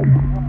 Thank you.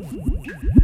Thank